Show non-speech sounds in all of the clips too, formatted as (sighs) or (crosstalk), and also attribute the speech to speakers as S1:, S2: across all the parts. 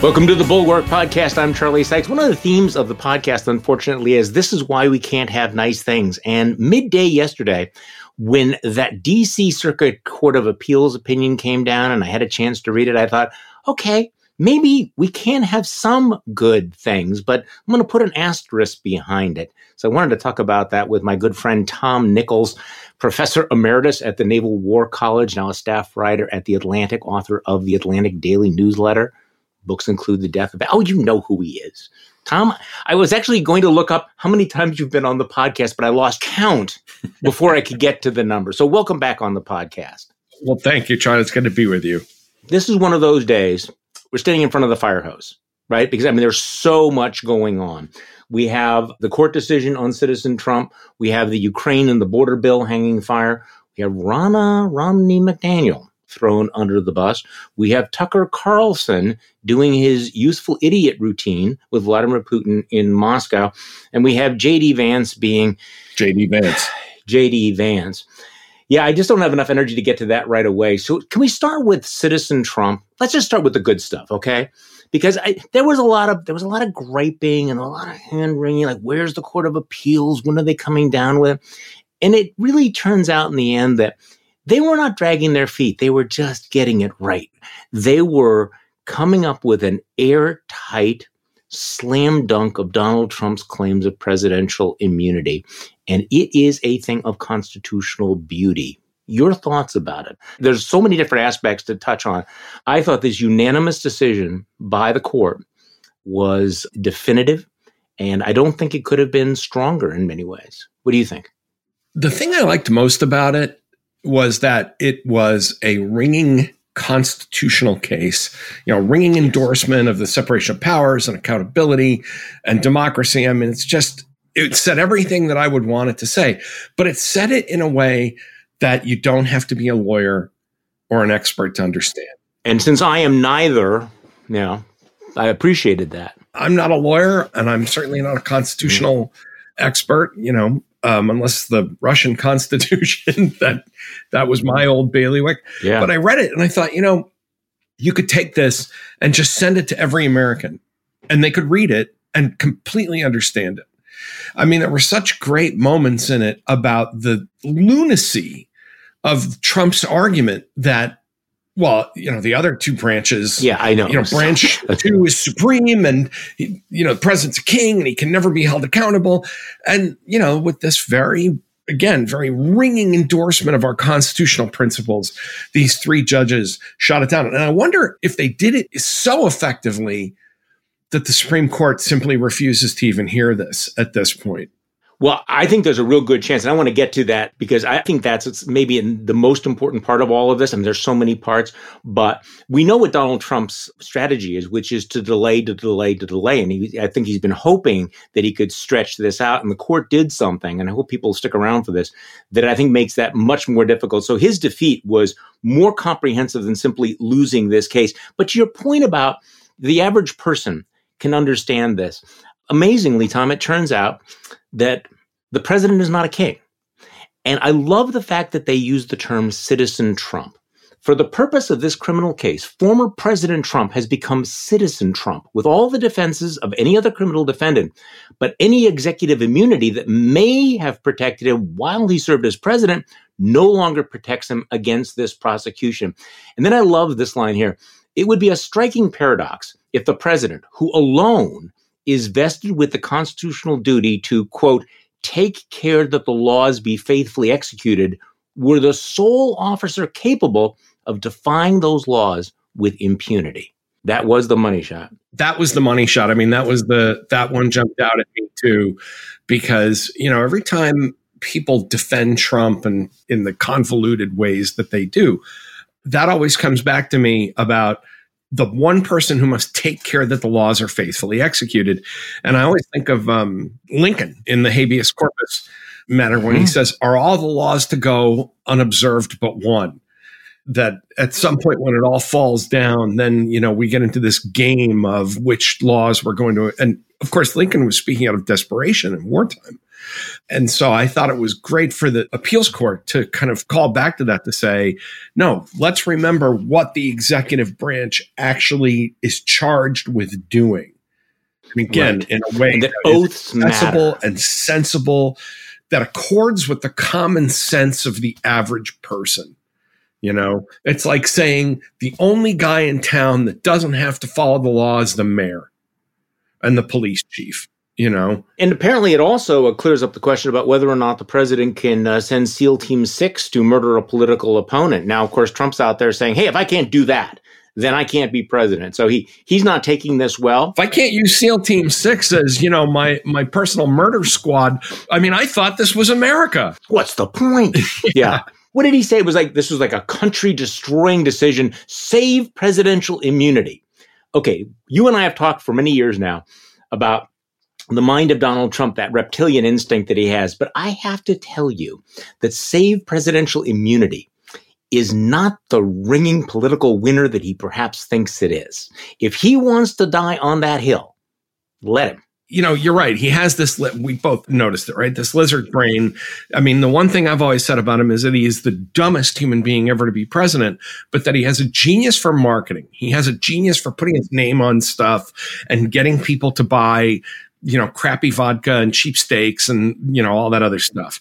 S1: Welcome to the Bulwark Podcast. I'm Charlie Sykes. One of the themes of the podcast, unfortunately, is this is why we can't have nice things. And midday yesterday, when that DC Circuit Court of Appeals opinion came down and I had a chance to read it, I thought, okay, maybe we can have some good things, but I'm going to put an asterisk behind it. So I wanted to talk about that with my good friend Tom Nichols, professor emeritus at the Naval War College, now a staff writer at The Atlantic, author of the Atlantic Daily Newsletter. Books include The Death of. Oh, you know who he is. Tom, I was actually going to look up how many times you've been on the podcast, but I lost count (laughs) before I could get to the number. So, welcome back on the podcast.
S2: Well, thank you, Charlie. It's good to be with you.
S1: This is one of those days we're standing in front of the fire hose, right? Because I mean, there's so much going on. We have the court decision on Citizen Trump. We have the Ukraine and the border bill hanging fire. We have Ronna Romney McDaniel thrown under the bus. We have Tucker Carlson doing his useful idiot routine with Vladimir Putin in Moscow. And we have JD Vance being
S2: JD Vance. (sighs)
S1: JD Vance. Yeah, I just don't have enough energy to get to that right away. So, can we start with Citizen Trump? Let's just start with the good stuff, okay? Because I, there was a lot of there was a lot of griping and a lot of hand wringing, like where's the Court of Appeals? When are they coming down with? And it really turns out in the end that they were not dragging their feet. They were just getting it right. They were coming up with an airtight slam dunk of Donald Trump's claims of presidential immunity. And it is a thing of constitutional beauty. Your thoughts about it? There's so many different aspects to touch on. I thought this unanimous decision by the court was definitive, and I don't think it could have been stronger in many ways. What do you think?
S2: The thing I liked most about it was that it was a ringing constitutional case, you know, ringing endorsement of the separation of powers and accountability and democracy. I mean, it's just, it said everything that I would want it to say, but it said it in a way that you don't have to be a lawyer or an expert to understand.
S1: And since I am neither, you know, I appreciated that.
S2: I'm not a lawyer and I'm certainly not a constitutional mm-hmm. expert. You know, um, unless the Russian (laughs) Constitution that that was my old bailiwick. Yeah. But I read it and I thought, you know, you could take this and just send it to every American, and they could read it and completely understand it. I mean, there were such great moments in it about the lunacy of Trump's argument that well, you know, the other two branches.
S1: Yeah, I know.
S2: You know, branch (laughs) two is supreme, and he, you know, the president's a king, and he can never be held accountable. And you know, with this very again very ringing endorsement of our constitutional principles, these three judges shot it down. And I wonder if they did it so effectively that the Supreme Court simply refuses to even hear this at this point.
S1: Well, I think there's a real good chance, and I want to get to that because I think that's maybe the most important part of all of this. I mean, there's so many parts, but we know what Donald Trump's strategy is, which is to delay, to delay, to delay. And he, I think he's been hoping that he could stretch this out, and the court did something, and I hope people stick around for this, that I think makes that much more difficult. So his defeat was more comprehensive than simply losing this case. But to your point about the average person can understand this. Amazingly, Tom, it turns out that the president is not a king. And I love the fact that they use the term citizen Trump. For the purpose of this criminal case, former President Trump has become citizen Trump with all the defenses of any other criminal defendant, but any executive immunity that may have protected him while he served as president no longer protects him against this prosecution. And then I love this line here. It would be a striking paradox if the president, who alone is vested with the constitutional duty to, quote, take care that the laws be faithfully executed, were the sole officer capable of defying those laws with impunity. That was the money shot.
S2: That was the money shot. I mean, that was the that one jumped out at me too, because you know every time people defend Trump and in the convoluted ways that they do, that always comes back to me about the one person who must take care that the laws are faithfully executed. And I always think of um, Lincoln in the habeas corpus matter when mm-hmm. he says, Are all the laws to go unobserved but one? That at some point when it all falls down, then, you know, we get into this game of which laws we're going to. And of course, Lincoln was speaking out of desperation in wartime. And so I thought it was great for the appeals court to kind of call back to that to say, no, let's remember what the executive branch actually is charged with doing. And again, right. in a way
S1: and that, that oaths
S2: sensible and sensible that accords with the common sense of the average person. You know, it's like saying the only guy in town that doesn't have to follow the law is the mayor and the police chief you know.
S1: And apparently, it also uh, clears up the question about whether or not the president can uh, send SEAL Team Six to murder a political opponent. Now, of course, Trump's out there saying, "Hey, if I can't do that." Then I can't be president. So he he's not taking this well.
S2: If I can't use SEAL Team Six as you know my my personal murder squad, I mean I thought this was America.
S1: What's the point? (laughs) yeah. yeah. What did he say? It was like this was like a country destroying decision. Save presidential immunity. Okay, you and I have talked for many years now about the mind of Donald Trump, that reptilian instinct that he has. But I have to tell you that save presidential immunity is not the ringing political winner that he perhaps thinks it is. If he wants to die on that hill, let him
S2: you know, you're right. He has this, li- we both noticed it, right? This lizard brain. I mean, the one thing I've always said about him is that he is the dumbest human being ever to be president, but that he has a genius for marketing. He has a genius for putting his name on stuff and getting people to buy you know, crappy vodka and cheap steaks and, you know, all that other stuff.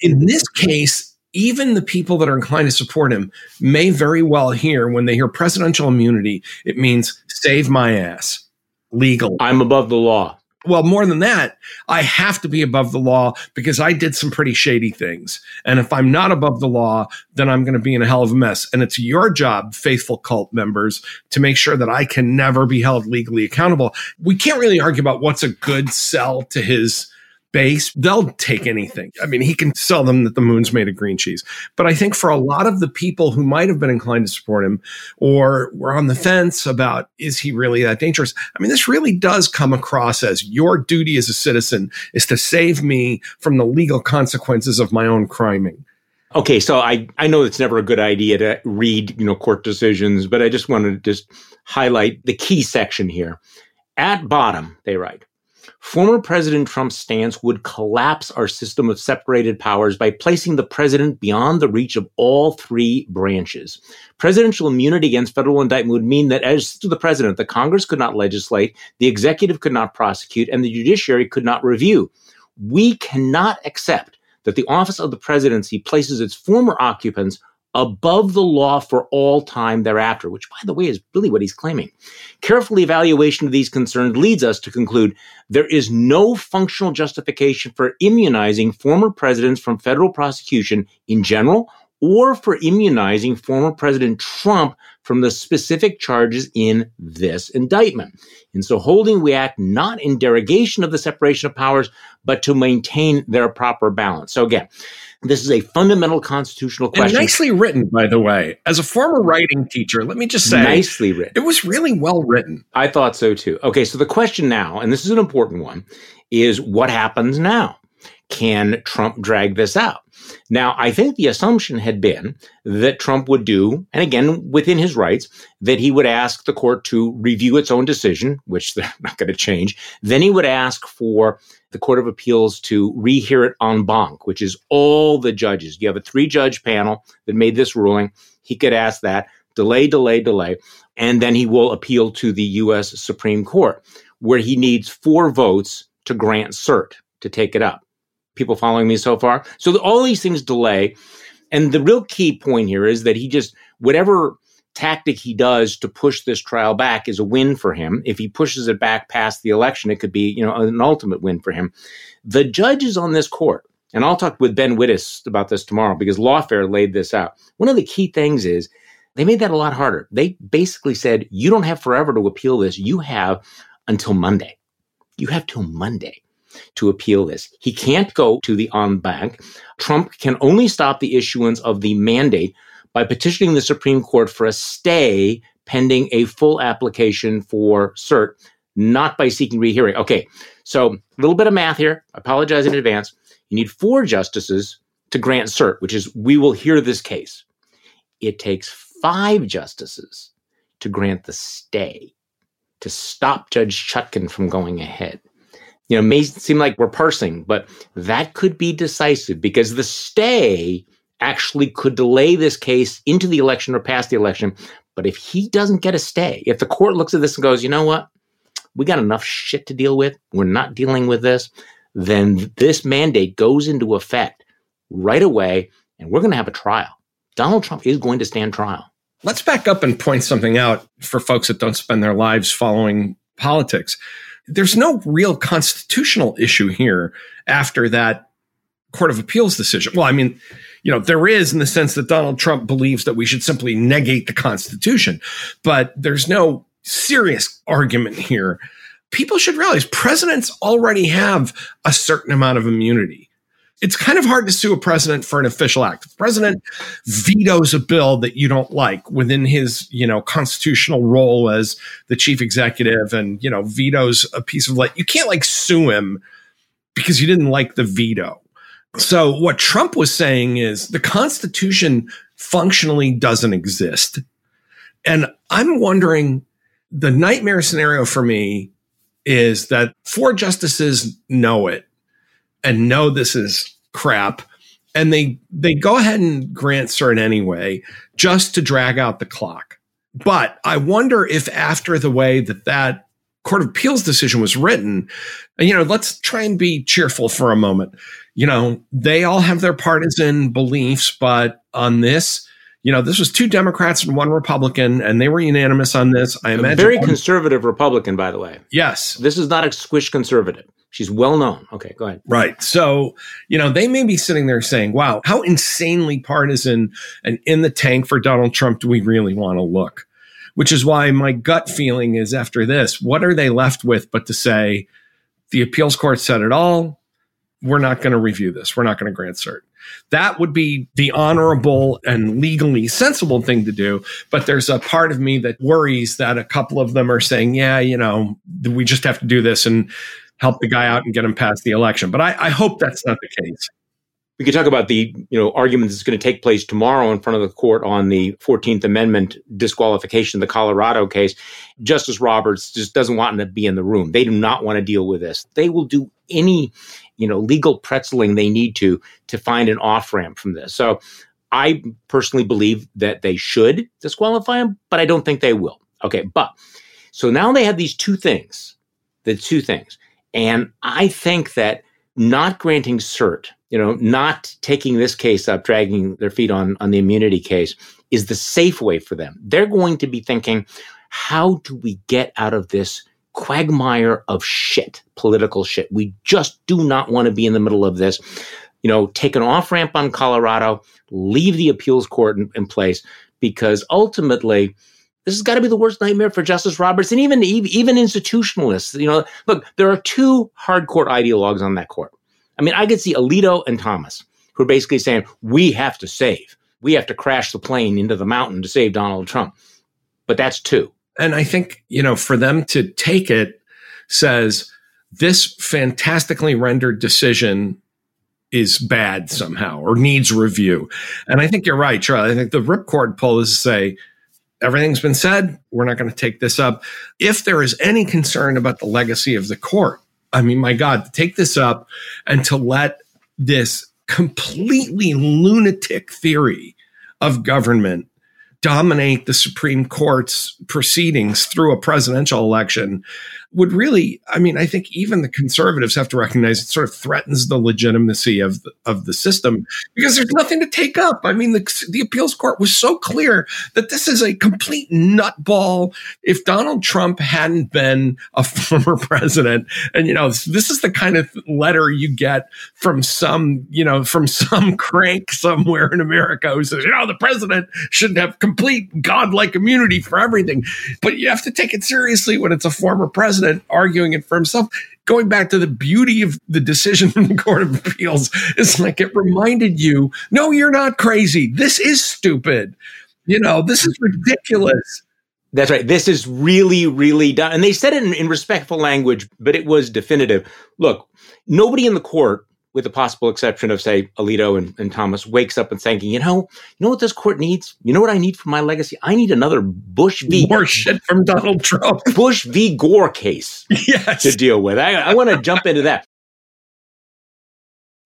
S2: In this case, even the people that are inclined to support him may very well hear when they hear presidential immunity, it means save my ass, legal.
S1: I'm above the law
S2: well, more than that, I have to be above the law because I did some pretty shady things. And if I'm not above the law, then I'm going to be in a hell of a mess. And it's your job, faithful cult members, to make sure that I can never be held legally accountable. We can't really argue about what's a good sell to his base, they'll take anything. I mean, he can sell them that the moon's made of green cheese. But I think for a lot of the people who might have been inclined to support him or were on the fence about is he really that dangerous? I mean, this really does come across as your duty as a citizen is to save me from the legal consequences of my own criming.
S1: Okay, so I, I know it's never a good idea to read, you know, court decisions, but I just wanted to just highlight the key section here. At bottom, they write, Former President Trump's stance would collapse our system of separated powers by placing the president beyond the reach of all three branches. Presidential immunity against federal indictment would mean that, as to the president, the Congress could not legislate, the executive could not prosecute, and the judiciary could not review. We cannot accept that the office of the presidency places its former occupants above the law for all time thereafter, which, by the way, is really what he's claiming. Careful evaluation of these concerns leads us to conclude there is no functional justification for immunizing former presidents from federal prosecution in general or for immunizing former President Trump from the specific charges in this indictment. And so holding we act not in derogation of the separation of powers, but to maintain their proper balance. So again, this is a fundamental constitutional question.
S2: And nicely written, by the way. As a former writing teacher, let me just say
S1: nicely written.
S2: It was really well written.
S1: I thought so too. Okay, so the question now, and this is an important one, is what happens now? Can Trump drag this out? Now, I think the assumption had been that Trump would do, and again, within his rights, that he would ask the court to review its own decision, which (laughs) they're not going to change. Then he would ask for the Court of Appeals to rehear it en banc, which is all the judges. You have a three judge panel that made this ruling. He could ask that, delay, delay, delay, and then he will appeal to the U.S. Supreme Court, where he needs four votes to grant cert to take it up people following me so far? So all these things delay. And the real key point here is that he just, whatever tactic he does to push this trial back is a win for him. If he pushes it back past the election, it could be, you know, an ultimate win for him. The judges on this court, and I'll talk with Ben Wittes about this tomorrow because Lawfare laid this out. One of the key things is they made that a lot harder. They basically said, you don't have forever to appeal this. You have until Monday. You have till Monday to appeal this. He can't go to the en banc. Trump can only stop the issuance of the mandate by petitioning the Supreme Court for a stay pending a full application for cert, not by seeking rehearing. Okay, so a little bit of math here. I apologize in advance. You need four justices to grant cert, which is we will hear this case. It takes five justices to grant the stay, to stop Judge Chutkan from going ahead. you know, may seem like we're parsing, but that could be decisive because the stay actually could delay this case into the election or past the election. But if he doesn't get a stay, if the court looks at this and goes, you know what, we got enough shit to deal with, we're not dealing with this, then this mandate goes into effect right away and we're going to have a trial. Donald Trump is going to stand trial.
S2: Let's back up and point something out for folks that don't spend their lives following politics. There's no real constitutional issue here after that Court of Appeals decision. Well, I mean, you know, there is in the sense that Donald Trump believes that we should simply negate the Constitution, but there's no serious argument here. People should realize presidents already have a certain amount of immunity it's kind of hard to sue a president for an official act. If the president vetoes a bill that you don't like within his, you know, constitutional role as the chief executive and, you know, vetoes a piece of like, you can't like sue him because you didn't like the veto. So what Trump was saying is the Constitution functionally doesn't exist. And I'm wondering the nightmare scenario for me is that four justices know it and know this is crap and they they go ahead and grant cert anyway just to drag out the clock but i wonder if after the way that that court of appeals decision was written you know let's try and be cheerful for a moment you know they all have their partisan beliefs but on this you know, this was two Democrats and one Republican, and they were unanimous on this. I imagine.
S1: A very conservative Republican, by the way.
S2: Yes.
S1: This is not a squish conservative. She's well known. Okay, go ahead.
S2: Right. So, you know, they may be sitting there saying, wow, how insanely partisan and in the tank for Donald Trump do we really want to look? Which is why my gut feeling is after this, what are they left with but to say, the appeals court said it all. We're not going to review this. We're not going to grant cert. That would be the honorable and legally sensible thing to do. But there's a part of me that worries that a couple of them are saying, yeah, you know, we just have to do this and help the guy out and get him past the election. But I, I hope that's not the case.
S1: We could talk about the you know argument that's going to take place tomorrow in front of the court on the Fourteenth Amendment disqualification, the Colorado case. Justice Roberts just doesn't want to be in the room. They do not want to deal with this. They will do any you know legal pretzeling they need to to find an off ramp from this. So I personally believe that they should disqualify him, but I don't think they will. Okay, but so now they have these two things. The two things. And I think that not granting cert, you know, not taking this case up, dragging their feet on, on the immunity case is the safe way for them. They're going to be thinking, how do we get out of this quagmire of shit, political shit? We just do not want to be in the middle of this. You know, take an off ramp on Colorado, leave the appeals court in, in place, because ultimately, this has got to be the worst nightmare for Justice Roberts and even even institutionalists. You know, look, there are two hardcore ideologues on that court. I mean, I could see Alito and Thomas, who are basically saying we have to save, we have to crash the plane into the mountain to save Donald Trump. But that's two.
S2: And I think you know, for them to take it says this fantastically rendered decision is bad somehow or needs review. And I think you're right, Charlie. I think the ripcord pull is to say everything's been said. We're not going to take this up. If there is any concern about the legacy of the court, I mean, my God, to take this up and to let this completely lunatic theory of government dominate the Supreme Court's proceedings through a presidential election would really, I mean, I think even the conservatives have to recognize it sort of threatens the legitimacy of the, of the system because there's nothing to take up. I mean, the, the appeals court was so clear that this is a complete nutball. If Donald Trump hadn't been a (laughs) former president, and you know, this is the kind of letter you get from some, you know, from some (laughs) crank somewhere in America who says, you know, the president shouldn't have complete godlike immunity for everything. But you have to take it seriously when it's a former president president arguing it for himself. Going back to the beauty of the decision (laughs) from the Court of Appeals, it's like it reminded you, no, you're not crazy. This is stupid. You know, this is ridiculous.
S1: That's right. This is really, really done. And they said it in, in respectful language, but it was definitive. Look, nobody in the court with the possible exception of, say, Alito and, and, Thomas, wakes up and thinking, you know, you know what this court needs? You know what I need for my legacy? I need another Bush v.
S2: More shit from Donald Trump. (laughs)
S1: Bush v. Gore case
S2: yes.
S1: to deal with. I, I want to jump into that.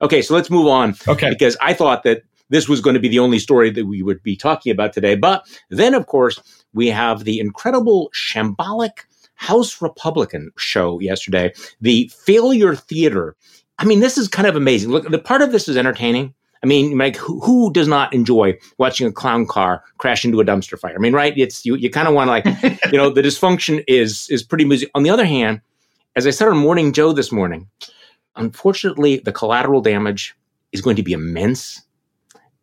S1: Okay, so let's move on.
S2: Okay.
S1: Because I thought that this was going to be the only story that we would be talking about today. But then, of course, we have the incredible shambolic House Republican show yesterday, the Failure Theater. I mean, this is kind of amazing. Look, the part of this is entertaining. I mean, like who, who, does not enjoy watching a clown car crash into a dumpster fire? I mean, right? It's you. You kind of want to like, (laughs) you know, the dysfunction is is pretty music. On the other hand, as I said on Morning Joe this morning, unfortunately, the collateral damage is going to be immense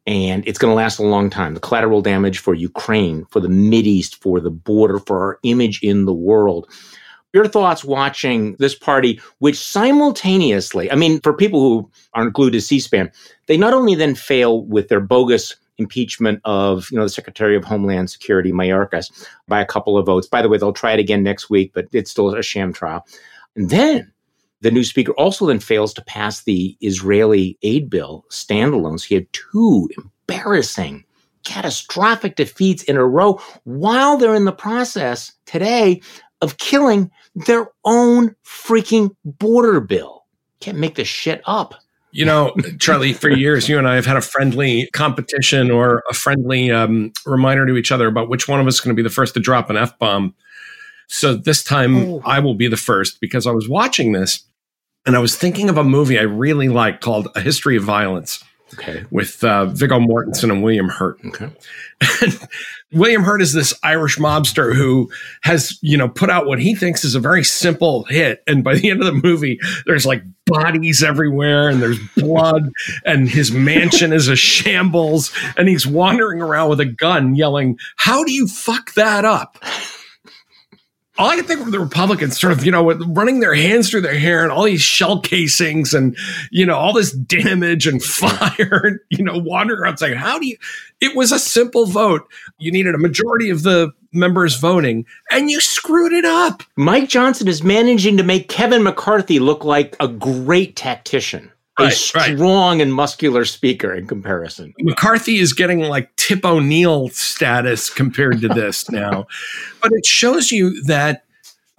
S1: and it's going to last a long time. The collateral damage for Ukraine, for the East, for the border, for our image in the world. Your thoughts watching this party, which simultaneously, I mean, for people who aren't glued to C-SPAN, they not only then fail with their bogus impeachment of, you know, the Secretary of Homeland Security, Mayorkas, by a couple of votes. By the way, they'll try it again next week, but it's still a sham trial. And then the new speaker also then fails to pass the Israeli aid bill standalone. So he had two embarrassing, catastrophic defeats in a row while they're in the process today of killing their own freaking border bill. Can't make this shit up.
S2: You know, Charlie, for (laughs) years, you and I have had a friendly competition or a friendly um, reminder to each other about which one of us is going to be the first to drop an F bomb. So this time oh. I will be the first because I was watching this and I was thinking of a movie I really like called A History of Violence.
S1: Okay.
S2: With uh, Viggo Mortensen and William Hurt.
S1: Okay. (laughs)
S2: William Hurt is this Irish mobster who has, you know, put out what he thinks is a very simple hit. And by the end of the movie, there's like bodies everywhere and there's blood (laughs) and his mansion is a shambles and he's wandering around with a gun yelling, How do you fuck that up? All I can think of the Republicans sort of, you know, running their hands through their hair and all these shell casings and, you know, all this damage and (laughs) fire and, you know, wandering around saying, how do you, it was a simple vote. You needed a majority of the members voting and you screwed it up.
S1: Mike Johnson is managing to make Kevin McCarthy look like a great tactician a right, strong right. and muscular speaker in comparison.
S2: McCarthy is getting like Tip O'Neill status compared to this (laughs) now. But it shows you that,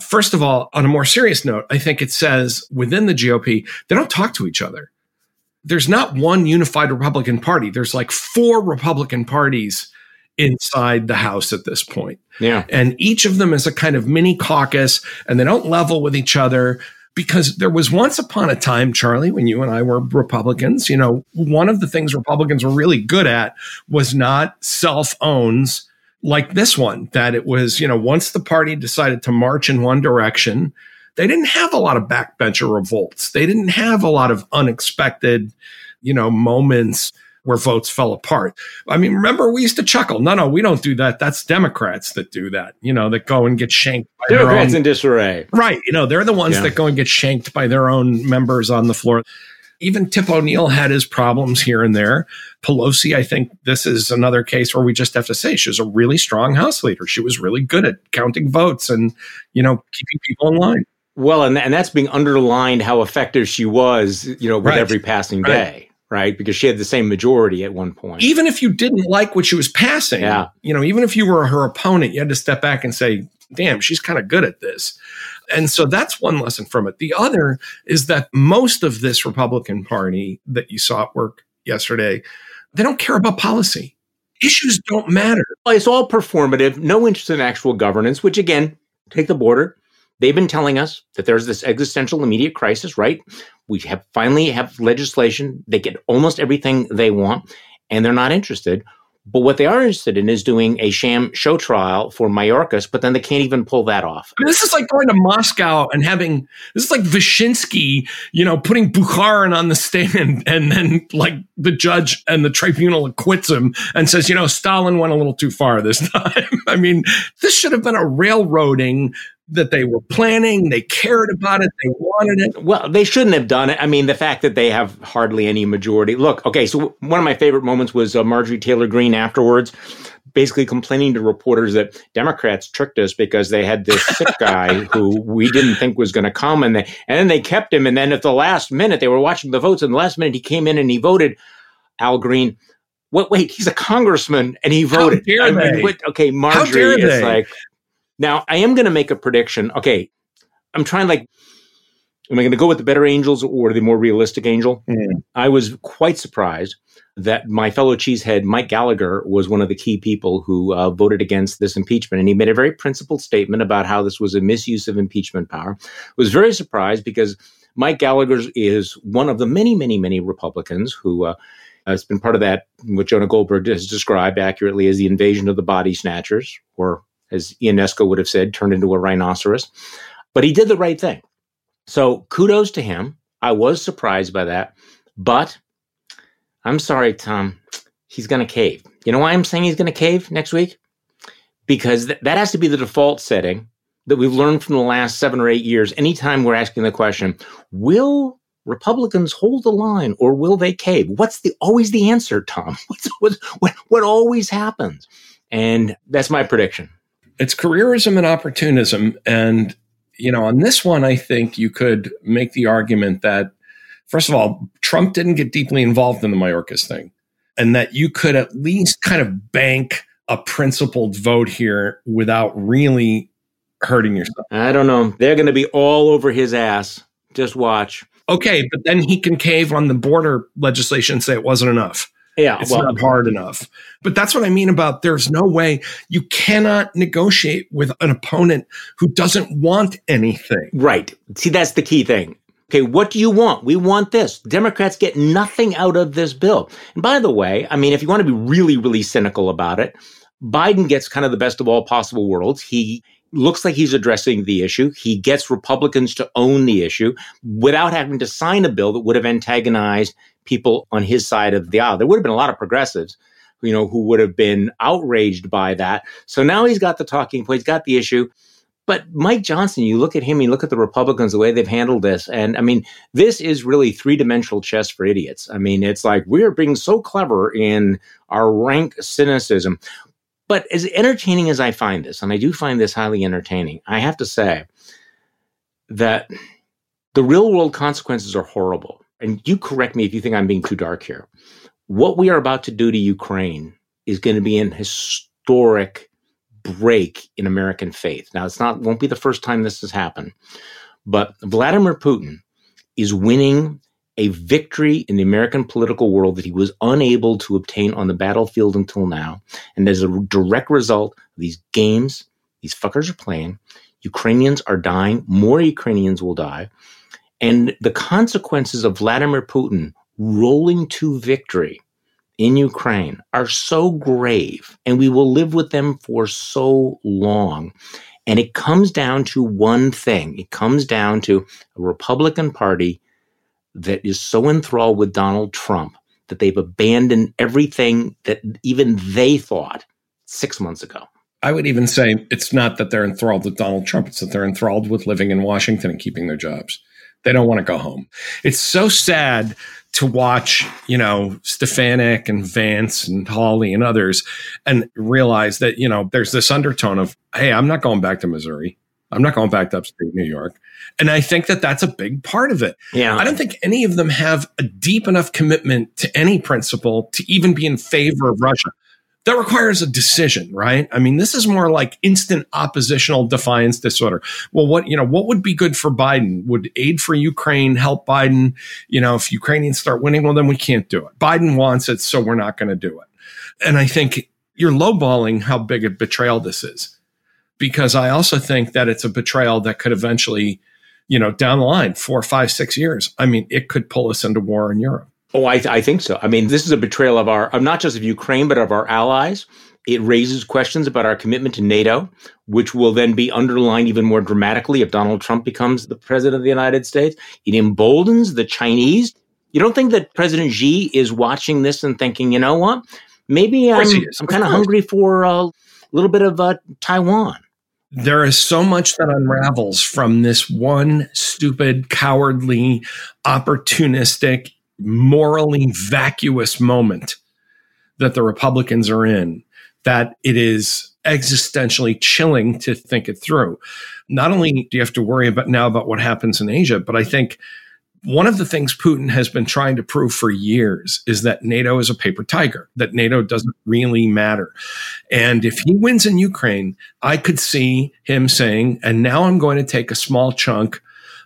S2: first of all, on a more serious note, I think it says within the GOP, they don't talk to each other. There's not one unified Republican Party, there's like four Republican parties inside the House at this point.
S1: Yeah.
S2: And each of them is a kind of mini caucus, and they don't level with each other because there was once upon a time, Charlie, when you and I were Republicans, you know, one of the things Republicans were really good at was not self owns like this one, that it was, you know, once the party decided to march in one direction, they didn't have a lot of backbencher revolts. They didn't have a lot of unexpected, you know, moments where votes fell apart. I mean, remember we used to chuckle. No, no, we don't do that. That's Democrats that do that. You know, that go and get shanked.
S1: By Democrats in disarray,
S2: right? You know, they're the ones yeah. that go and get shanked by their own members on the floor. Even Tip O'Neill had his problems here and there. Pelosi, I think this is another case where we just have to say she was a really strong House leader. She was really good at counting votes and, you know, keeping people in line.
S1: Well, and, and that's being underlined how effective she was, you know, with right. every passing day. Right? Because she had the same majority at one point.
S2: Even if you didn't like what she was passing,
S1: yeah.
S2: you know, even if you were her opponent, you had to step back and say, damn, she's kind of good at this. And so that's one lesson from it. The other is that most of this Republican Party that you saw at work yesterday, they don't care about policy. Issues don't matter.
S1: It's all performative, no interest in actual governance, which again, take the border. They've been telling us that there's this existential immediate crisis, right? We have finally have legislation. They get almost everything they want, and they're not interested. But what they are interested in is doing a sham show trial for Mayorkas, but then they can't even pull that off.
S2: I mean, this is like going to Moscow and having this is like Vyshinsky, you know, putting Bukharin on the stand, and then like the judge and the tribunal acquits him and says, you know, Stalin went a little too far this (laughs) time. I mean, this should have been a railroading that they were planning. They cared about it. They wanted it.
S1: Well, they shouldn't have done it. I mean, the fact that they have hardly any majority. Look, okay, so one of my favorite moments was uh, Marjorie Taylor Greene afterwards basically complaining to reporters that Democrats tricked us because they had this sick (laughs) guy who we didn't think was going to come, and they and then they kept him, and then at the last minute they were watching the votes, and the last minute he came in and he voted. Al Green. What? Wait, he's a congressman and he voted.
S2: How dare
S1: I
S2: they?
S1: mean, what, okay, Marjorie is like. Now I am going to make a prediction. Okay, I'm trying like. Am I going to go with the better angels or the more realistic angel?
S2: Mm.
S1: I was quite surprised that my fellow cheesehead Mike Gallagher was one of the key people who uh, voted against this impeachment, and he made a very principled statement about how this was a misuse of impeachment power. I Was very surprised because Mike Gallagher is one of the many, many, many Republicans who uh, has been part of that what Jonah Goldberg has described accurately as the invasion of the body snatchers, or as Ionesco would have said, turned into a rhinoceros. But he did the right thing. So kudos to him. I was surprised by that, but I'm sorry, Tom. He's going to cave. You know why I'm saying he's going to cave next week? Because th- that has to be the default setting that we've learned from the last seven or eight years. Anytime we're asking the question, will Republicans hold the line or will they cave? What's the always the answer, Tom? (laughs) What's, what, what, what always happens? And that's my prediction.
S2: It's careerism and opportunism. And, you know, on this one, I think you could make the argument that first of all, Trump didn't get deeply involved in the Mayorkas thing, and that you could at least kind of bank a principled vote here without really hurting yourself.
S1: I don't know. They're going to be all over his ass. Just watch.
S2: Okay, but then he can cave on the border legislation and say it wasn't enough.
S1: Yeah,
S2: it's
S1: well,
S2: not hard enough. But that's what I mean about there's no way you cannot negotiate with an opponent who doesn't want anything.
S1: Right. See, that's the key thing. Okay, what do you want? We want this. Democrats get nothing out of this bill. And by the way, I mean, if you want to be really, really cynical about it, Biden gets kind of the best of all possible worlds. He looks like he's addressing the issue. He gets Republicans to own the issue without having to sign a bill that would have antagonized people on his side of the aisle. There would have been a lot of progressives, you know, who would have been outraged by that. So now he's got the talking point, he's got the issue. But Mike Johnson, you look at him, you look at the Republicans, the way they've handled this. And I mean, this is really three dimensional chess for idiots. I mean, it's like we're being so clever in our rank cynicism. But as entertaining as I find this, and I do find this highly entertaining, I have to say that the real world consequences are horrible. And you correct me if you think I'm being too dark here. What we are about to do to Ukraine is going to be an historic break in American faith. Now, it's not won't be the first time this has happened, but Vladimir Putin is winning a victory in the American political world that he was unable to obtain on the battlefield until now. And as a direct result of these games these fuckers are playing, Ukrainians are dying, more Ukrainians will die. And the consequences of Vladimir Putin rolling to victory in Ukraine are so grave and we will live with them for so long. And it comes down to one thing it comes down to a Republican Party that is so enthralled with Donald Trump that they've abandoned everything that even they thought six months ago.
S2: I would even say it's not that they're enthralled with Donald Trump, it's that they're enthralled with living in Washington and keeping their jobs. They don't want to go home. It's so sad to watch, you know, Stefanik and Vance and Hawley and others and realize that, you know, there's this undertone of, hey, I'm not going back to Missouri. I'm not going back to upstate New York. And I think that that's a big part of it.
S1: Yeah.
S2: I don't think any of them have a deep enough commitment to any principle to even be in favor of Russia that requires a decision, right? I mean, this is more like instant oppositional defiance disorder. Well, what, you know, what would be good for Biden? Would aid for Ukraine help Biden? You know, if Ukrainians start winning, well, then we can't do it. Biden wants it, so we're not going to do it. And I think you're lowballing how big a betrayal this is because I also think that it's a betrayal that could eventually, you know, down the line, four, five, six years. I mean, it could pull us into war in Europe.
S1: Oh, I, th- I think so. I mean, this is a betrayal of our, of not just of Ukraine, but of our allies. It raises questions about our commitment to NATO, which will then be underlined even more dramatically if Donald Trump becomes the president of the United States. It emboldens the Chinese. You don't think that President Xi is watching this and thinking, you know what? Maybe I'm, I'm kind of hungry for a little bit of uh, Taiwan.
S2: There is so much that unravels from this one stupid, cowardly, opportunistic, morally vacuous moment that the Republicans are in that it is existentially chilling to think it through. Not only do you have to worry about now about what happens in Asia, but I think one of the things Putin has been trying to prove for years is that NATO is a paper tiger, that NATO doesn't really matter. And if he wins in Ukraine, I could see him saying, and now I'm going to take a small chunk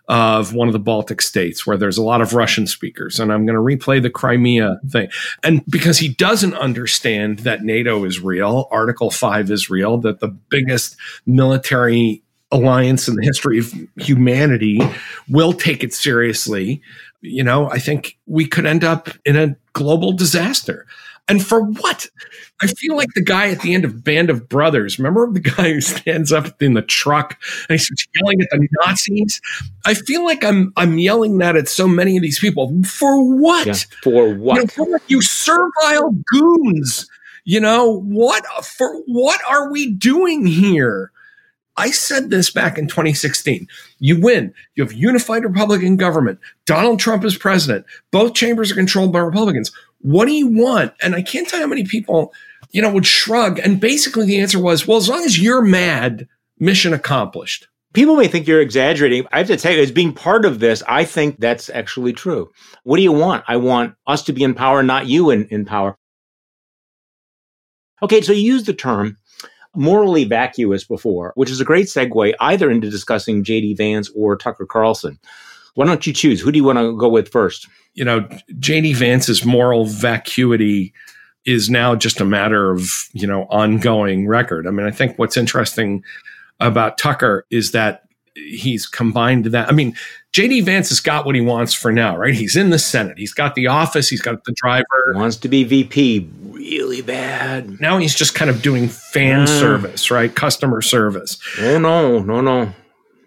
S2: of one of the Baltic states where there's a lot of Russian speakers. And I'm going to replay the Crimea thing. And because he doesn't understand that NATO is real, Article 5 is real, that the biggest military alliance in the history of humanity will take it seriously, you know, I think we could end up in a global disaster. And for what? I feel like the guy at the end of Band of Brothers. Remember the guy who stands up in the truck and he's yelling at the Nazis? I feel like I'm I'm yelling that at so many of these people. For what? Yeah,
S1: for what?
S2: You, know, for you servile goons. You know, what for what are we doing here? I said this back in 2016. You win. You have unified Republican government. Donald Trump is president. Both chambers are controlled by Republicans. What do you want? And I can't tell how many people, you know, would shrug. And basically the answer was, well, as long as you're mad, mission accomplished.
S1: People may think you're exaggerating. I have to tell you, as being part of this, I think that's actually true. What do you want? I want us to be in power, not you in, in power. Okay, so you use the term morally vacuous before, which is a great segue either into discussing JD Vance or Tucker Carlson. Why don't you choose? Who do you want to go with first?
S2: You know, JD Vance's moral vacuity is now just a matter of, you know, ongoing record. I mean, I think what's interesting about Tucker is that he's combined that. I mean, JD Vance has got what he wants for now, right? He's in the Senate. He's got the office. He's got the driver.
S1: He wants to be VP really bad.
S2: Now he's just kind of doing fan uh, service, right? Customer service.
S1: Oh no, no, no.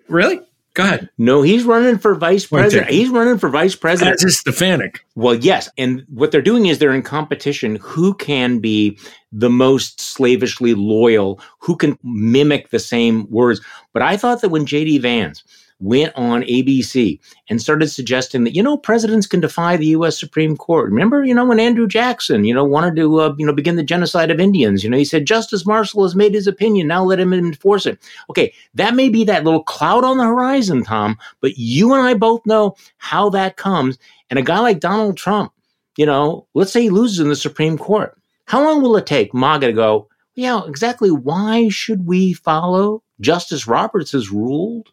S2: Really? Go ahead.
S1: No, he's running for vice president. He's running for vice president.
S2: That's just Stefanik.
S1: Well, yes. And what they're doing is they're in competition. Who can be the most slavishly loyal? Who can mimic the same words? But I thought that when JD Vance went on ABC and started suggesting that, you know, presidents can defy the U.S. Supreme Court. Remember, you know, when Andrew Jackson, you know, wanted to, uh, you know, begin the genocide of Indians, you know, he said, Justice Marshall has made his opinion. Now let him enforce it. Okay. That may be that little cloud on the horizon, Tom, but you and I both know how that comes. And a guy like Donald Trump, you know, let's say he loses in the Supreme Court. How long will it take MAGA to go, yeah, exactly why should we follow Justice Roberts has ruled?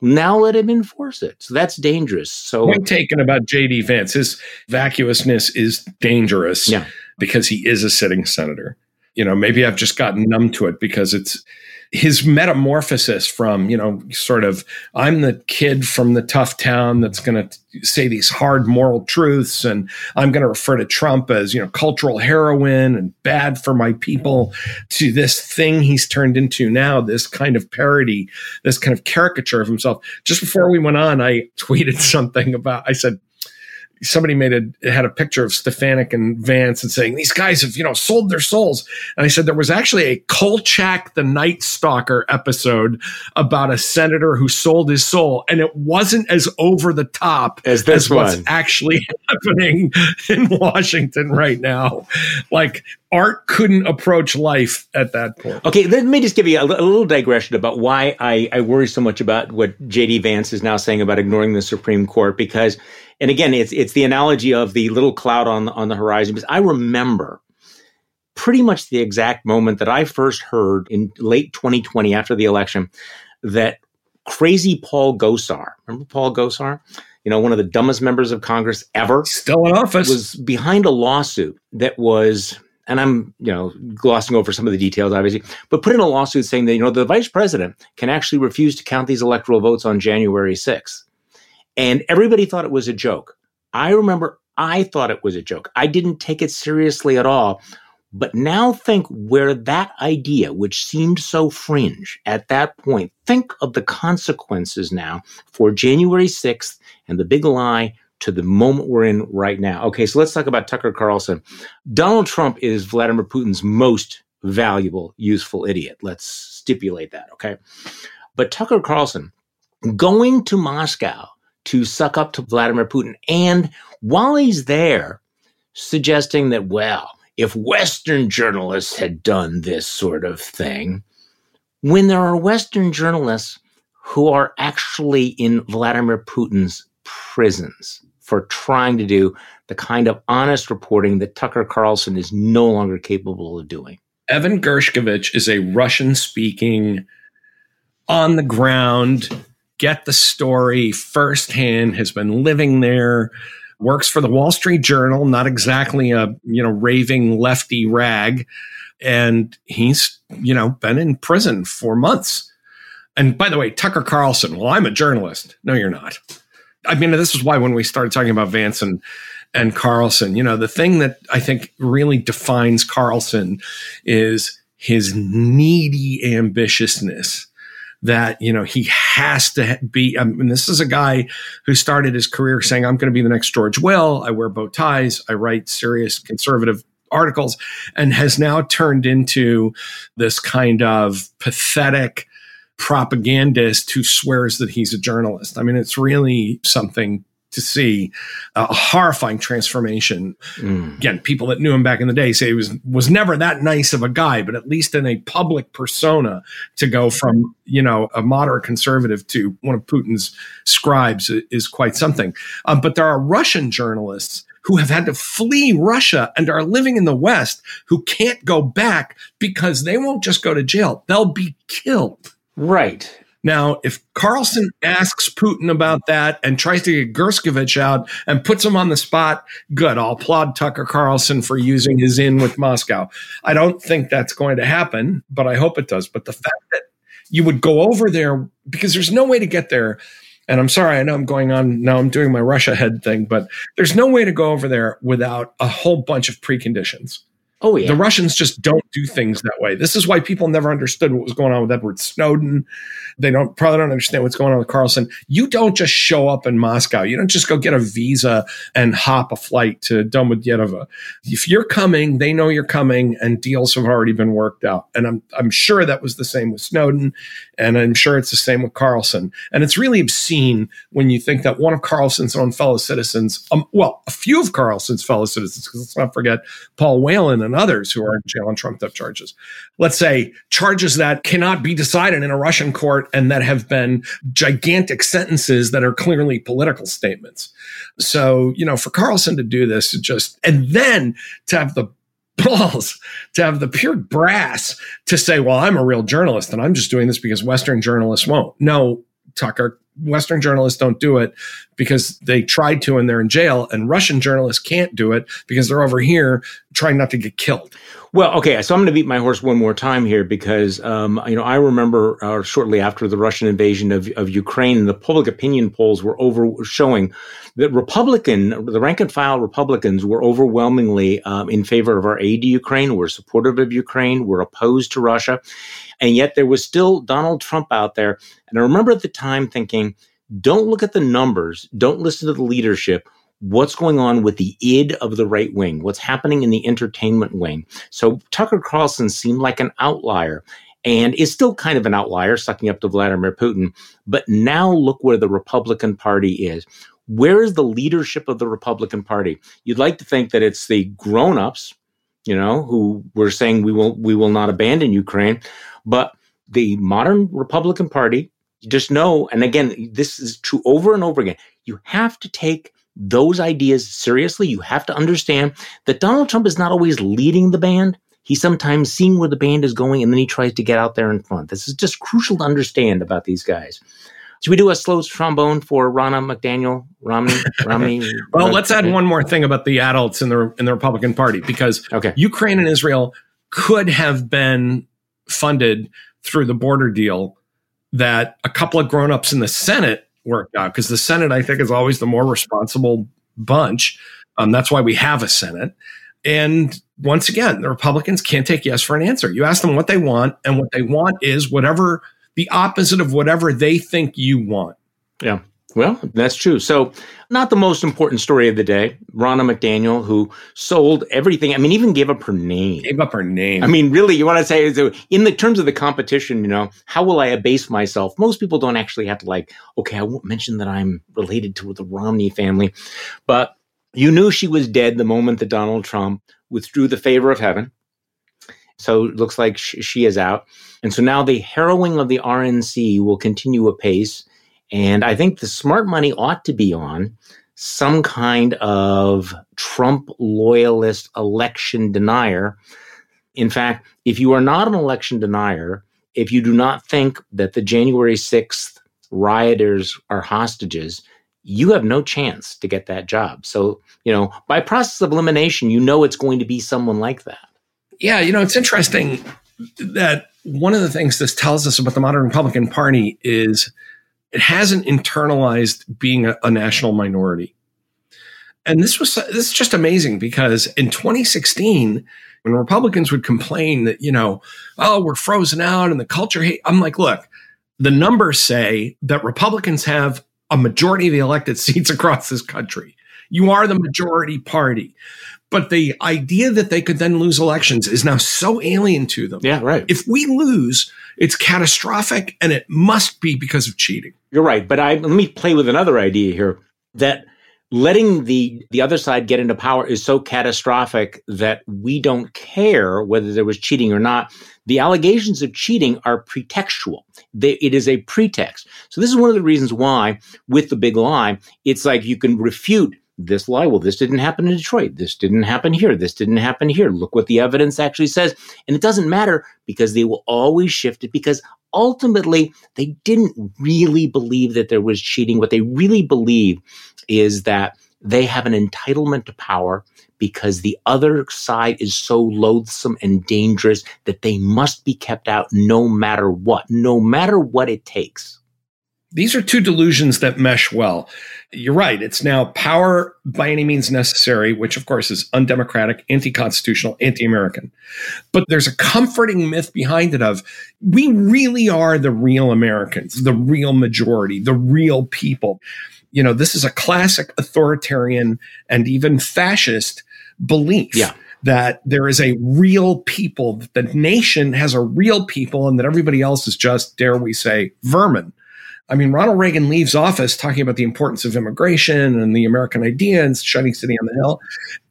S1: Now let him enforce it. So that's dangerous. So
S2: point taken about JD Vance. His vacuousness is dangerous
S1: yeah.
S2: because he is a sitting senator. You know, maybe I've just gotten numb to it because it's his metamorphosis from, you know, sort of, I'm the kid from the tough town that's going to say these hard moral truths, and I'm going to refer to Trump as, you know, cultural heroin and bad for my people, to this thing he's turned into now, this kind of parody, this kind of caricature of himself. Just before we went on, I (laughs) tweeted something about, I said, somebody made a had a picture of Stefanik and Vance and saying these guys have you know sold their souls. And I said there was actually a Kolchak the Night Stalker episode about a senator who sold his soul, and it wasn't as over the top
S1: as this as what's
S2: actually (laughs) happening in Washington right now. Like art couldn't approach life at that point.
S1: Okay, let me just give you a, a little digression about why I, I worry so much about what JD Vance is now saying about ignoring the Supreme Court because and again, it's it's the analogy of the little cloud on the, on the horizon. Because I remember pretty much the exact moment that I first heard in late 2020 after the election that crazy Paul Gosar, remember Paul Gosar? You know, one of the dumbest members of Congress ever,
S2: still in office,
S1: was behind a lawsuit that was and I'm, you know, glossing over some of the details, obviously, but put in a lawsuit saying that, you know, the vice president can actually refuse to count these electoral votes on January 6th. And everybody thought it was a joke. I remember I thought it was a joke. I didn't take it seriously at all. But now think where that idea, which seemed so fringe at that point, think of the consequences now for January 6th and the big lie to the moment we're in right now. Okay, so let's talk about Tucker Carlson. Donald Trump is Vladimir Putin's most valuable, useful idiot. Let's stipulate that, okay? But Tucker Carlson going to Moscow to suck up to Vladimir Putin. And while he's there, suggesting that, well, if Western journalists had done this sort of thing, when there are Western journalists who are actually in Vladimir Putin's prisons for trying to do the kind of honest reporting that Tucker Carlson is no longer capable of doing.
S2: Evan Gershkovich is a Russian speaking, on the ground, get the story firsthand, has been living there, works for the Wall Street Journal, not exactly a, you know, raving lefty rag. And he's, you know, been in prison for months. And by the way, Tucker Carlson, well, I'm a journalist. No, you're not. I mean, this is why when we started talking about Vance and and Carlson, you know, the thing that I think really defines Carlson is his needy ambitiousness that you know he has to be um, I mean this is a guy who started his career saying I'm going to be the next George Will. I wear bow ties. I write serious conservative articles and has now turned into this kind of pathetic propagandist who swears that he's a journalist. I mean it's really something to see a horrifying transformation. Mm. Again, people that knew him back in the day say he was was never that nice of a guy, but at least in a public persona to go from you know a moderate conservative to one of Putin's scribes is quite something. Um, but there are Russian journalists who have had to flee Russia and are living in the West who can't go back because they won't just go to jail; they'll be killed.
S1: Right.
S2: Now, if Carlson asks Putin about that and tries to get Gershkovich out and puts him on the spot, good. I'll applaud Tucker Carlson for using his in with Moscow. I don't think that's going to happen, but I hope it does. But the fact that you would go over there because there's no way to get there. And I'm sorry, I know I'm going on now. I'm doing my Russia head thing, but there's no way to go over there without a whole bunch of preconditions.
S1: Oh, yeah.
S2: The Russians just don't do things that way. This is why people never understood what was going on with Edward Snowden. They don't probably don't understand what's going on with Carlson. You don't just show up in Moscow. You don't just go get a visa and hop a flight to Domodedovo. If you're coming, they know you're coming, and deals have already been worked out. And I'm I'm sure that was the same with Snowden, and I'm sure it's the same with Carlson. And it's really obscene when you think that one of Carlson's own fellow citizens, um, well, a few of Carlson's fellow citizens, because let's not forget Paul Whelan and others who are in jail on trumped up charges. Let's say charges that cannot be decided in a Russian court and that have been gigantic sentences that are clearly political statements. So, you know, for Carlson to do this, just, and then to have the balls to have the pure brass to say, well, I'm a real journalist and I'm just doing this because Western journalists won't. No, Tucker, Western journalists don't do it because they tried to and they're in jail, and Russian journalists can't do it because they're over here trying not to get killed.
S1: Well, okay, so I'm going to beat my horse one more time here because um, you know I remember uh, shortly after the Russian invasion of, of Ukraine, the public opinion polls were over showing that Republican, the rank and file Republicans were overwhelmingly um, in favor of our aid to Ukraine, were supportive of Ukraine, were opposed to Russia, and yet there was still Donald Trump out there. And I remember at the time thinking, don't look at the numbers, don't listen to the leadership. What's going on with the id of the right wing? What's happening in the entertainment wing? So Tucker Carlson seemed like an outlier and is still kind of an outlier, sucking up to Vladimir Putin. But now look where the Republican Party is. Where is the leadership of the Republican Party? You'd like to think that it's the grown-ups, you know, who were saying we will we will not abandon Ukraine. But the modern Republican Party, just know, and again, this is true over and over again, you have to take those ideas seriously. You have to understand that Donald Trump is not always leading the band. He's sometimes seeing where the band is going and then he tries to get out there in front. This is just crucial to understand about these guys. Should we do a slow trombone for Ronna McDaniel, Romney, (laughs) Romney?
S2: well, let's add one more thing about the adults in the in the Republican Party because okay. Ukraine and Israel could have been funded through the border deal that a couple of grown-ups in the Senate worked out because the Senate, I think, is always the more responsible bunch. Um, that's why we have a Senate. And once again, the Republicans can't take yes for an answer. You ask them what they want, and what they want is whatever the opposite of whatever they think you want.
S1: Yeah. Well, that's true. So, not the most important story of the day. Ronna McDaniel, who sold everything. I mean, even gave up her name.
S2: Gave up her name.
S1: I mean, really, you want to say, in the terms of the competition, you know, how will I abase myself? Most people don't actually have to, like, okay, I won't mention that I'm related to the Romney family. But you knew she was dead the moment that Donald Trump withdrew the favor of heaven. So it looks like sh- she is out. And so now the harrowing of the RNC will continue apace. And I think the smart money ought to be on some kind of Trump loyalist election denier. In fact, if you are not an election denier, if you do not think that the January 6th rioters are hostages, you have no chance to get that job. So, you know, by process of elimination, you know it's going to be someone like that.
S2: Yeah, you know, it's interesting that one of the things this tells us about the modern Republican Party is it hasn't internalized being a, a national minority. And this was this is just amazing because in 2016, when Republicans would complain that, you know, oh, we're frozen out and the culture hate, I'm like, look, the numbers say that Republicans have a majority of the elected (laughs) seats across this country. You are the majority party. But the idea that they could then lose elections is now so alien to them.
S1: Yeah, right.
S2: If we lose, it's catastrophic and it must be because of cheating.
S1: You're right. But I, let me play with another idea here that letting the the other side get into power is so catastrophic that we don't care whether there was cheating or not the allegations of cheating are pretextual they, it is a pretext so this is one of the reasons why with the big lie it's like you can refute this lie well this didn't happen in detroit. This didn't happen here. This didn't happen here. Look what the evidence actually says. And it doesn't matter because they will always shift it because ultimately they didn't really believe that there was cheating. What they really believe is that they have an entitlement to power because the other side is so loathsome and dangerous that they must be kept out no matter what, no matter what it takes.
S2: These are two delusions that mesh well. You're right. It's now power by any means necessary, which of course is undemocratic, anti constitutional, anti American. But there's a comforting myth behind it of we really are the real Americans, the real majority, the real people you know, this is a classic authoritarian and even fascist belief.
S1: Yeah.
S2: That there is a real people, that the nation has a real people, and that everybody else is just, dare we say, vermin. I mean, Ronald Reagan leaves office talking about the importance of immigration and the American idea and shining city on the hill.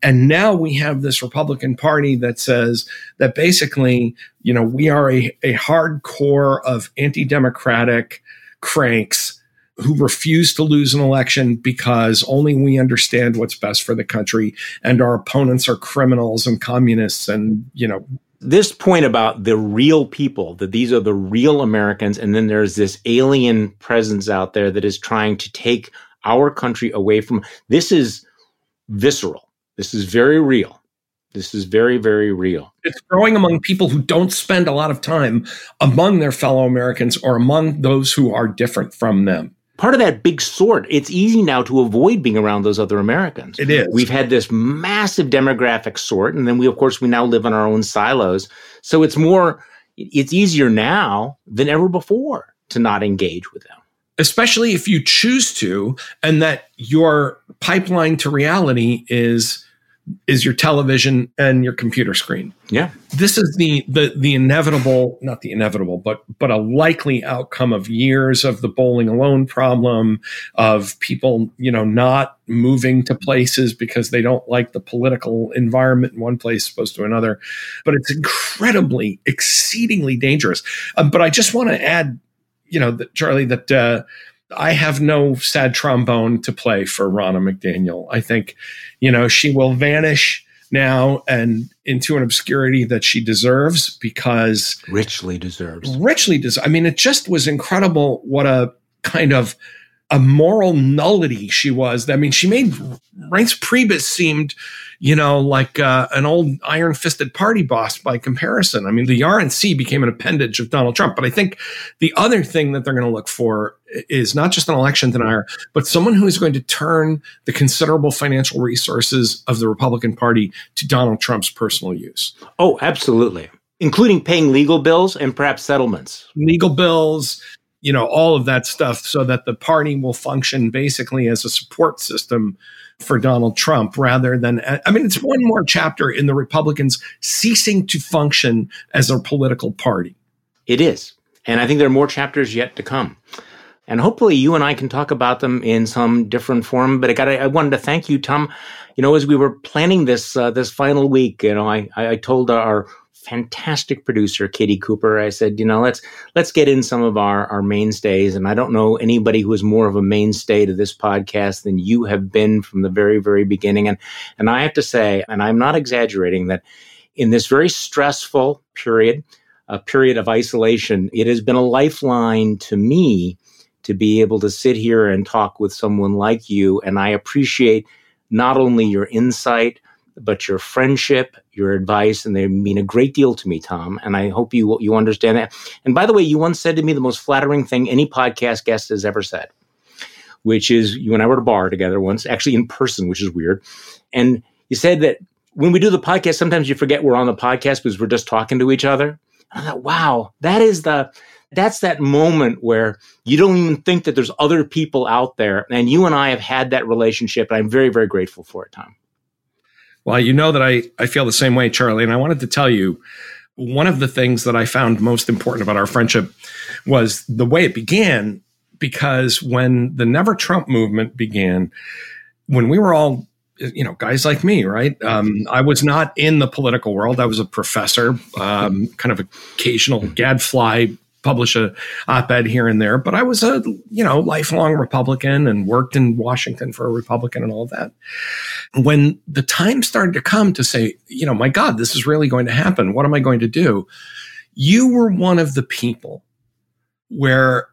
S2: And now we have this Republican Party that says that basically, you know, we are a, a hardcore of anti democratic cranks who refuse to lose an election because only we understand what's best for the country and our opponents are criminals and communists and you know
S1: this point about the real people that these are the real americans and then there's this alien presence out there that is trying to take our country away from this is visceral. This is very real. This is very, very real.
S2: It's growing among people who don't spend a lot of time among their fellow Americans or among those who are different from them
S1: part of that big sort. It's easy now to avoid being around those other Americans.
S2: It is.
S1: We've had this massive demographic sort, and then we, of course, we now live in our own silos. So it's more, it's easier now than ever before to not engage with them.
S2: Especially if you choose to, and that your pipeline to reality is is your television and your computer screen.
S1: Yeah.
S2: This is the the the inevitable, not the inevitable, but but a likely outcome of years of the bowling alone problem of people, you know, not moving to places because they don't like the political environment in one place opposed to another. But it's incredibly exceedingly dangerous. Um, but I just want to add, you know, that Charlie that uh I have no sad trombone to play for Ronna McDaniel. I think, you know, she will vanish now and into an obscurity that she deserves because
S1: richly deserves.
S2: Richly deserves. I mean, it just was incredible what a kind of a moral nullity she was. I mean, she made Reince Priebus seemed, you know, like uh, an old iron fisted party boss by comparison. I mean, the RNC became an appendage of Donald Trump. But I think the other thing that they're going to look for is not just an election denier, but someone who is going to turn the considerable financial resources of the Republican Party to Donald Trump's personal use.
S1: Oh, absolutely. Including paying legal bills and perhaps settlements.
S2: Legal bills, you know, all of that stuff so that the party will function basically as a support system for Donald Trump rather than, I mean, it's one more chapter in the Republicans ceasing to function as a political party.
S1: It is. And I think there are more chapters yet to come. And hopefully you and I can talk about them in some different form. But I got I wanted to thank you, Tom. you know, as we were planning this uh, this final week, you know, I I told our fantastic producer Katie Cooper. I said, you know, let's let's get in some of our our mainstays, and I don't know anybody who is more of a mainstay to this podcast than you have been from the very very beginning. And and I have to say, and I'm not exaggerating, that in this very stressful period, a period of isolation, it has been a lifeline to me to be able to sit here and talk with someone like you. And I appreciate not only your insight but your friendship, your advice, and they mean a great deal to me, Tom. And I hope you you understand that. And by the way, you once said to me the most flattering thing any podcast guest has ever said, which is you and I were at a bar together once, actually in person, which is weird. And you said that when we do the podcast, sometimes you forget we're on the podcast because we're just talking to each other. And I thought, wow, that is the that's that moment where you don't even think that there's other people out there. And you and I have had that relationship. And I'm very, very grateful for it, Tom.
S2: Well, you know that I, I feel the same way, Charlie. And I wanted to tell you one of the things that I found most important about our friendship was the way it began. Because when the Never Trump movement began, when we were all, you know, guys like me, right? Um, I was not in the political world. I was a professor, um, kind of occasional gadfly publish a op-ed here and there, but I was a you know lifelong Republican and worked in Washington for a Republican and all of that. When the time started to come to say, you know, my God, this is really going to happen. What am I going to do? You were one of the people where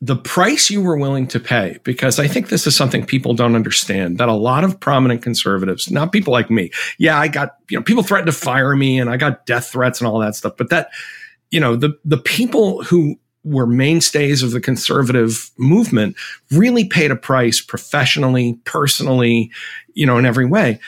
S2: the price you were willing to pay, because I think this is something people don't understand that a lot of prominent conservatives, not people like me, yeah, I got, you know, people threatened to fire me and I got death threats and all that stuff, but that you know, the, the people who were mainstays of the conservative movement really paid a price professionally, personally, you know, in every way.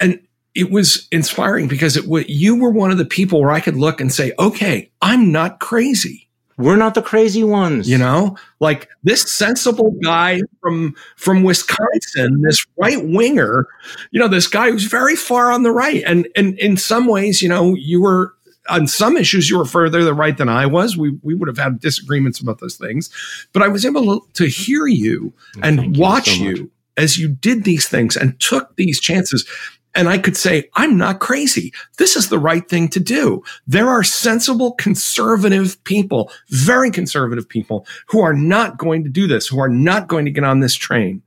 S2: And it was inspiring because it w- you were one of the people where I could look and say, okay, I'm not crazy.
S1: We're not the crazy ones.
S2: You know, like this sensible guy from from Wisconsin, this right winger, you know, this guy who's very far on the right. And and in some ways, you know, you were on some issues you were further to the right than I was. We we would have had disagreements about those things, but I was able to hear you and Thank watch you, so you as you did these things and took these chances. And I could say, I'm not crazy. This is the right thing to do. There are sensible, conservative people, very conservative people who are not going to do this, who are not going to get on this train.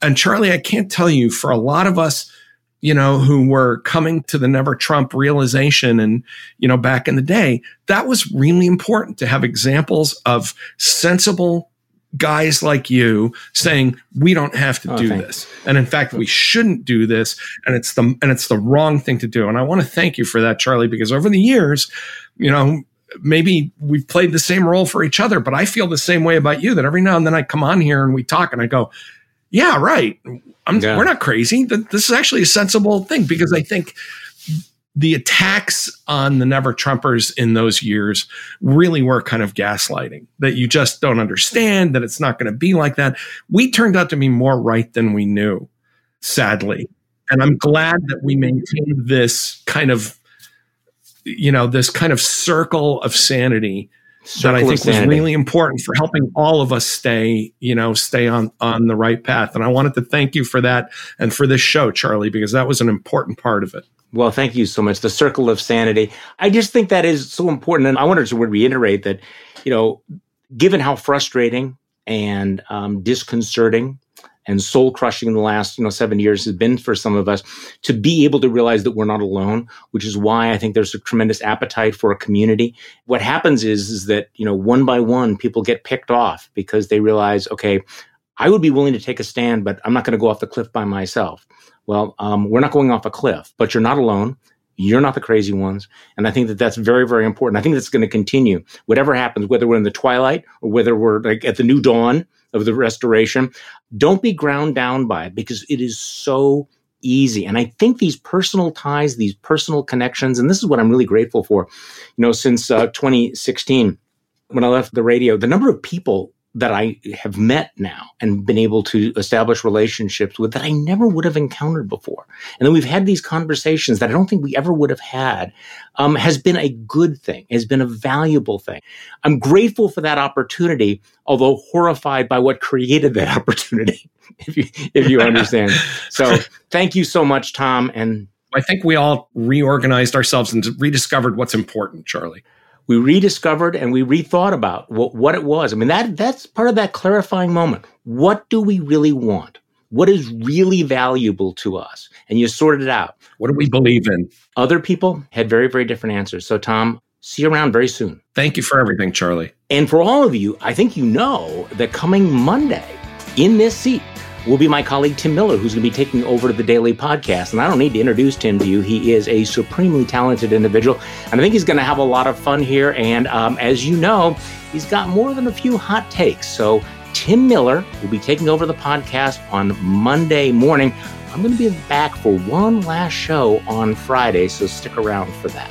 S2: And Charlie, I can't tell you for a lot of us you know, who were coming to the never Trump realization and, you know, back in the day, that was really important to have examples of sensible guys like you saying we don't have to oh, do this. And in fact we shouldn't do this and it's the and it's the wrong thing to do. And i want to thank you for that charlie because over the years you know maybe we've played the same role for each other but i feel the same way about you that every now and then i come on here and we talk and i go yeah right yeah. We're not crazy. This is actually a sensible thing because I think the attacks on the never Trumpers in those years really were kind of gaslighting that you just don't understand, that it's not going to be like that. We turned out to be more right than we knew, sadly. And I'm glad that we maintained this kind of, you know, this kind of circle of sanity that I think was really important for helping all of us stay, you know, stay on on the right path. And I wanted to thank you for that and for this show, Charlie, because that was an important part of it.
S1: Well, thank you so much. The circle of sanity. I just think that is so important, and I wanted to reiterate that, you know, given how frustrating and um, disconcerting and soul crushing in the last you know seven years has been for some of us to be able to realize that we're not alone which is why i think there's a tremendous appetite for a community what happens is is that you know one by one people get picked off because they realize okay i would be willing to take a stand but i'm not going to go off the cliff by myself well um, we're not going off a cliff but you're not alone you're not the crazy ones. And I think that that's very, very important. I think that's going to continue. Whatever happens, whether we're in the twilight or whether we're like at the new dawn, of the restoration. Don't be ground down by it because it is so easy. And I think these personal ties, these personal connections, and this is what I'm really grateful for, you know, since uh, 2016, when I left the radio, the number of people that I have met now and been able to establish relationships with that I never would have encountered before. And then we've had these conversations that I don't think we ever would have had, um, has been a good thing, has been a valuable thing. I'm grateful for that opportunity, although horrified by what created that (laughs) opportunity, if you, if you understand. (laughs) so thank you so much, Tom. And
S2: I think we all reorganized ourselves and rediscovered what's important, Charlie
S1: we rediscovered and we rethought about what, what it was. I mean, that that's part of that clarifying moment. What do we really want? What is really valuable to us? And you sorted it out.
S2: What do we believe in?
S1: Other people had very, very different answers. So, Tom, see you around very soon.
S2: Thank you for everything, Charlie.
S1: And for all of you, I think you know that coming Monday in this seat, will be my colleague Tim Miller, who's going to be taking over the Daily Podcast. And I don't need to introduce Tim to you. He is a supremely talented individual. And I think he's going to have a lot of fun here. And um, as you know, he's got more than a few hot takes. So Tim Miller will be taking over the podcast on Monday morning. I'm going to be back for one last show on Friday, so stick around for that.